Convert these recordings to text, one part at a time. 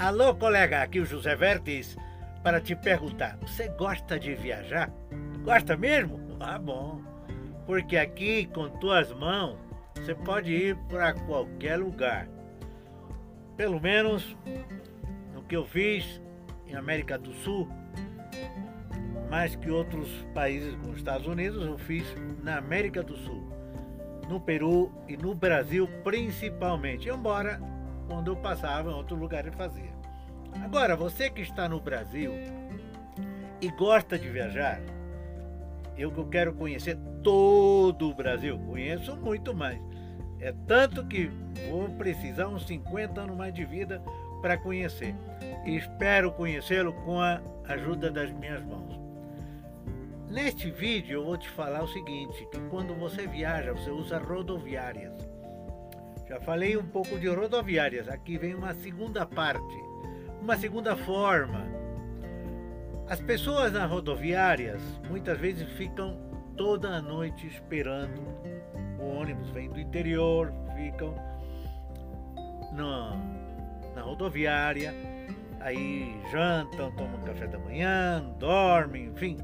Alô, colega, aqui o José Vertes para te perguntar: você gosta de viajar? Gosta mesmo? Ah, bom. Porque aqui com tuas mãos você pode ir para qualquer lugar. Pelo menos no que eu fiz em América do Sul, mais que outros países como os Estados Unidos, eu fiz na América do Sul, no Peru e no Brasil principalmente, embora quando eu passava em outro lugar eu fazia. Agora, você que está no Brasil e gosta de viajar, eu que quero conhecer todo o Brasil, conheço muito mais. É tanto que vou precisar uns 50 anos mais de vida para conhecer. E espero conhecê-lo com a ajuda das minhas mãos. Neste vídeo eu vou te falar o seguinte, que quando você viaja, você usa rodoviárias. Já falei um pouco de rodoviárias, aqui vem uma segunda parte, uma segunda forma. As pessoas nas rodoviárias muitas vezes ficam toda a noite esperando o ônibus, vem do interior, ficam na, na rodoviária, aí jantam, tomam café da manhã, dormem, enfim.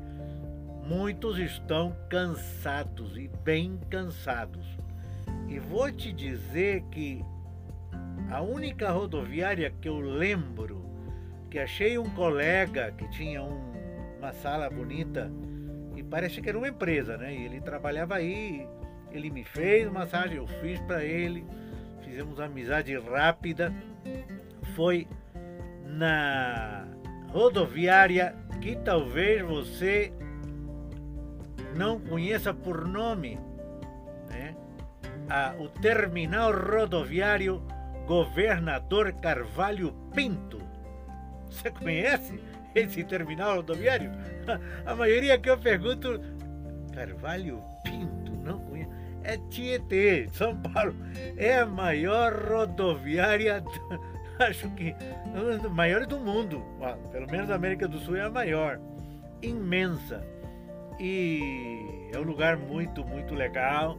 Muitos estão cansados e bem cansados. E vou te dizer que a única rodoviária que eu lembro que achei um colega que tinha um, uma sala bonita e parece que era uma empresa, né? E ele trabalhava aí, ele me fez massagem, eu fiz para ele, fizemos amizade rápida. Foi na rodoviária que talvez você não conheça por nome, né? O terminal rodoviário Governador Carvalho Pinto. Você conhece esse terminal rodoviário? A maioria que eu pergunto, Carvalho Pinto, não conhece? É Tietê, São Paulo. É a maior rodoviária, acho que maior do mundo. Pelo menos a América do Sul é a maior. Imensa. E é um lugar muito, muito legal.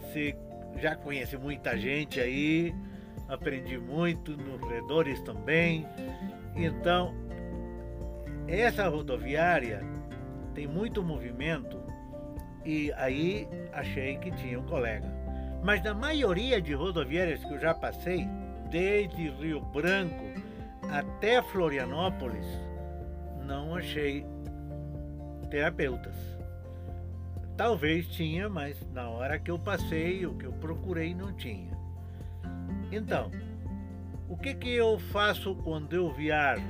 Você já conhece muita gente aí. Aprendi muito nos redores também. Então, essa rodoviária tem muito movimento e aí achei que tinha um colega. Mas na maioria de rodoviárias que eu já passei, desde Rio Branco até Florianópolis, não achei terapeutas. Talvez tinha, mas na hora que eu passei, o que eu procurei não tinha. Então, o que, que eu faço quando eu viajo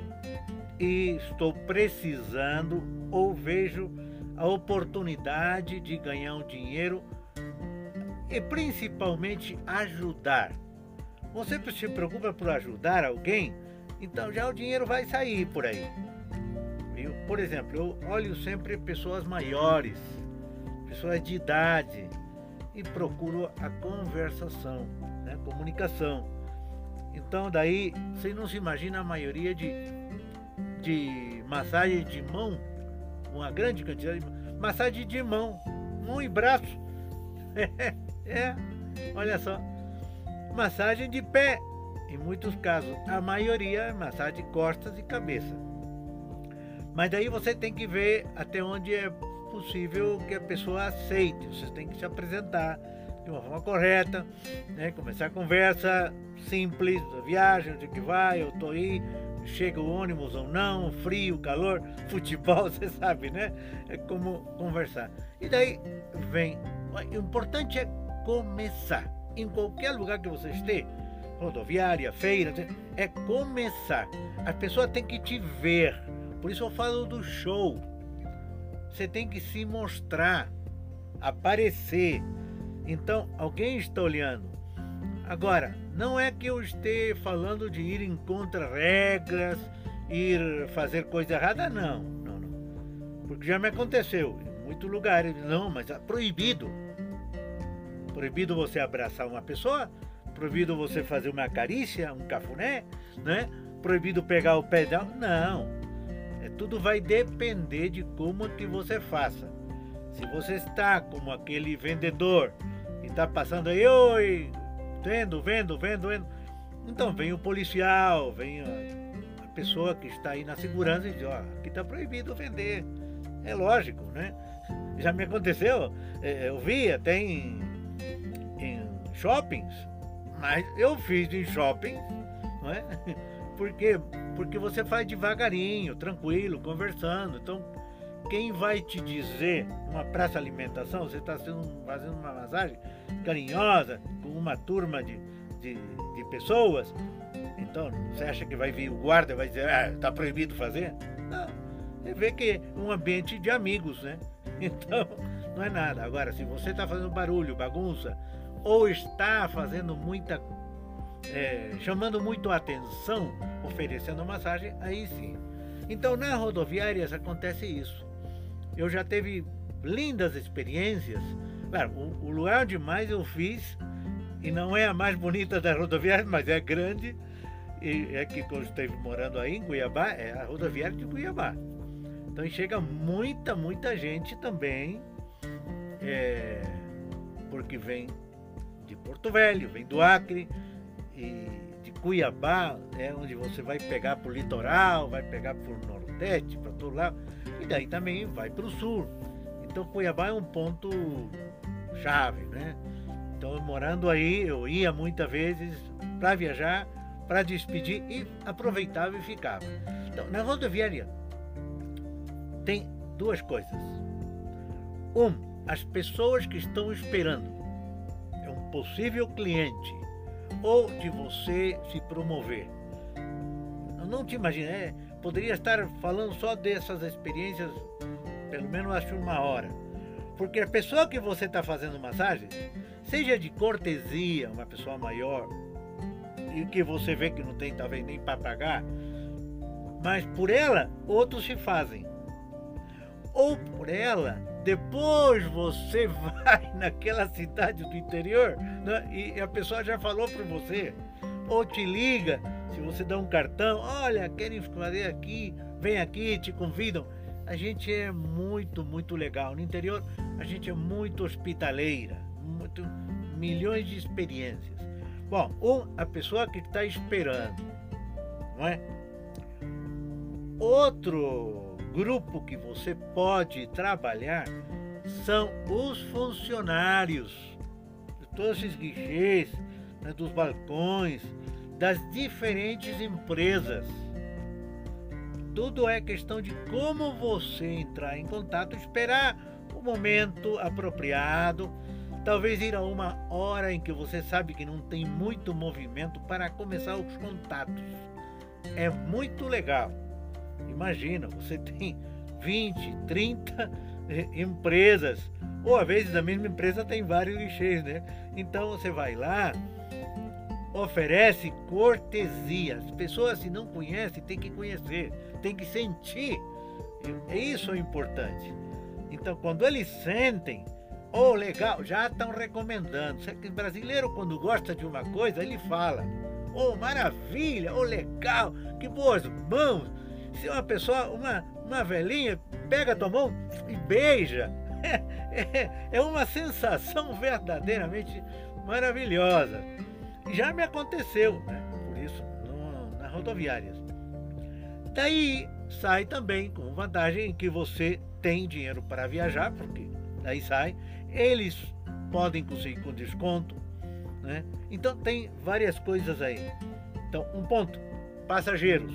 e estou precisando ou vejo a oportunidade de ganhar um dinheiro e principalmente ajudar? Você se preocupa por ajudar alguém, então já o dinheiro vai sair por aí. Por exemplo, eu olho sempre pessoas maiores, pessoas de idade e procuro a conversação? Comunicação. Então daí você não se imagina a maioria de, de massagem de mão, uma grande quantidade de massagem de mão, mão e braço. É, é, olha só. Massagem de pé, em muitos casos. A maioria é massagem de costas e cabeça. Mas daí você tem que ver até onde é possível que a pessoa aceite. Você tem que se apresentar de uma forma correta, né? começar a conversa simples viagem, onde que vai, eu tô aí, chega o ônibus ou não, frio, calor, futebol, você sabe, né? É como conversar. E daí vem, o importante é começar. Em qualquer lugar que você esteja, rodoviária, feira, é começar. A pessoa tem que te ver. Por isso eu falo do show. Você tem que se mostrar, aparecer. Então, alguém está olhando. Agora, não é que eu esteja falando de ir em contra regras, ir fazer coisa errada, não. Não, não. Porque já me aconteceu em muitos lugares. Não, mas é proibido. Proibido você abraçar uma pessoa, proibido você fazer uma carícia, um cafuné, né? Proibido pegar o pé dela. Não. É, tudo vai depender de como que você faça. Se você está como aquele vendedor e está passando aí, oi, vendo, vendo, vendo, vendo. Então vem o policial, vem a pessoa que está aí na segurança diz, ó, aqui está proibido vender. É lógico, né? Já me aconteceu, é, eu vi até em, em shoppings, mas eu fiz em shopping, não é? Porque, porque você faz devagarinho, tranquilo, conversando. Então, quem vai te dizer uma praça alimentação, você está fazendo uma massagem carinhosa com uma turma de, de, de, pessoas, então você acha que vai vir o guarda e vai dizer, ah, está proibido fazer? Não. Você vê que é um ambiente de amigos, né? Então, não é nada. Agora, se você está fazendo barulho, bagunça, ou está fazendo muita. É, chamando muito a atenção, oferecendo massagem, aí sim. Então, nas rodoviárias acontece isso. Eu já teve lindas experiências. Claro, o, o lugar onde mais eu fiz, e não é a mais bonita das rodoviárias, mas é grande, e é que quando esteve morando aí em Cuiabá, é a rodoviária de Cuiabá. Então chega muita, muita gente também, é, porque vem de Porto Velho, vem do Acre, e de Cuiabá, é onde você vai pegar para o litoral, vai pegar para o Nordeste, para todo lado, daí também vai para o Sul. Então Cuiabá é um ponto chave, né? Então morando aí, eu ia muitas vezes para viajar, para despedir e aproveitava e ficava. Então, na rodoviária tem duas coisas. Um, as pessoas que estão esperando. É um possível cliente. Ou de você se promover. Eu não te imagino, é, poderia estar falando só dessas experiências, pelo menos acho uma hora. Porque a pessoa que você está fazendo massagem, seja de cortesia, uma pessoa maior, e que você vê que não tem talvez nem para pagar, mas por ela outros se fazem ou por ela, depois você vai naquela cidade do interior né, e a pessoa já falou para você, ou te liga, se você dá um cartão, olha, querem fazer aqui, vem aqui, te convidam. A gente é muito, muito legal. No interior, a gente é muito hospitaleira, muito, milhões de experiências. Bom, um, a pessoa que está esperando, não é? Outro grupo que você pode trabalhar são os funcionários todos esses guichês, né, dos balcões, das diferentes empresas. Tudo é questão de como você entrar em contato, esperar o momento apropriado, talvez ir a uma hora em que você sabe que não tem muito movimento para começar os contatos. É muito legal. Imagina, você tem 20, 30 eh, empresas, ou às vezes a mesma empresa tem vários lixeiros, né? Então você vai lá, oferece cortesia. As pessoas se não conhecem, tem que conhecer, tem que sentir. É isso é importante. Então quando eles sentem, oh legal, já estão recomendando. O brasileiro quando gosta de uma coisa, ele fala, oh maravilha, oh legal, que boas mãos se uma pessoa, uma, uma velhinha, pega a tua mão e beija, é, é uma sensação verdadeiramente maravilhosa. Já me aconteceu, né? por isso, no, nas rodoviárias. Daí sai também com vantagem que você tem dinheiro para viajar, porque daí sai, eles podem conseguir com desconto, né? Então tem várias coisas aí. Então, um ponto, passageiros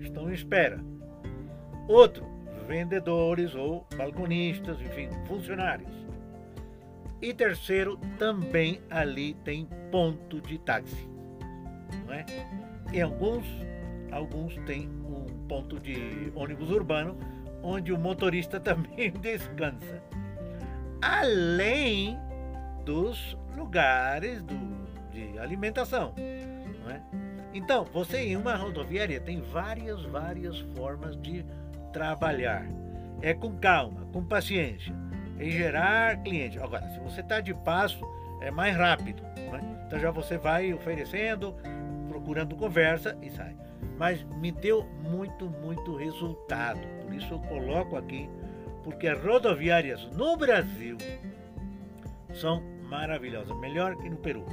estão em espera. Outro, vendedores ou balconistas, enfim, funcionários. E terceiro, também ali tem ponto de táxi. Não é? E alguns, alguns têm um ponto de ônibus urbano onde o motorista também descansa. Além dos lugares do, de alimentação. Não é? Então, você em uma rodoviária tem várias, várias formas de trabalhar. É com calma, com paciência, em gerar cliente. Agora, se você está de passo, é mais rápido. Né? Então já você vai oferecendo, procurando conversa e sai. Mas me deu muito, muito resultado. Por isso eu coloco aqui, porque as rodoviárias no Brasil são maravilhosas, melhor que no Peru.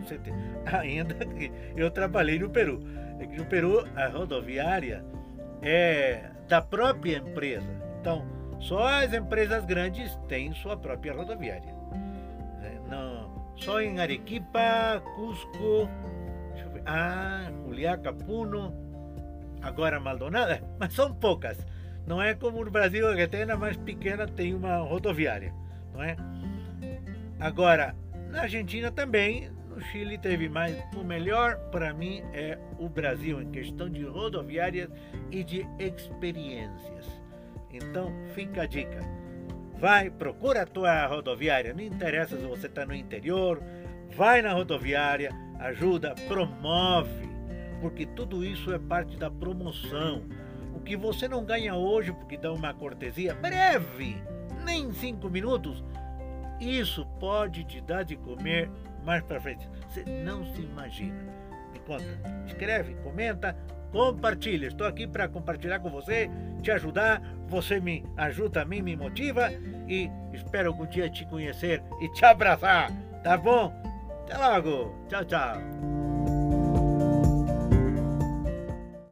Ainda que eu trabalhei no Peru. É que no Peru a rodoviária é da própria empresa. Então, só as empresas grandes têm sua própria rodoviária. É, não, só em Arequipa, Cusco, ah, Juliaca, Puno, agora Maldonado, é, mas são poucas. Não é como no Brasil, que até na mais pequena tem uma rodoviária, não é? Agora, na Argentina também, no Chile teve mais. O melhor para mim é o Brasil em questão de rodoviárias e de experiências. Então, fica a dica. Vai, procura a tua rodoviária, não interessa se você está no interior, vai na rodoviária, ajuda, promove, porque tudo isso é parte da promoção. O que você não ganha hoje porque dá uma cortesia breve, nem cinco minutos, isso pode te dar de comer mais para frente. Você não se imagina. Me conta, escreve, comenta, compartilha. Estou aqui para compartilhar com você, te ajudar. Você me ajuda a mim, me motiva e espero algum dia te conhecer e te abraçar. Tá bom? Até logo. Tchau, tchau.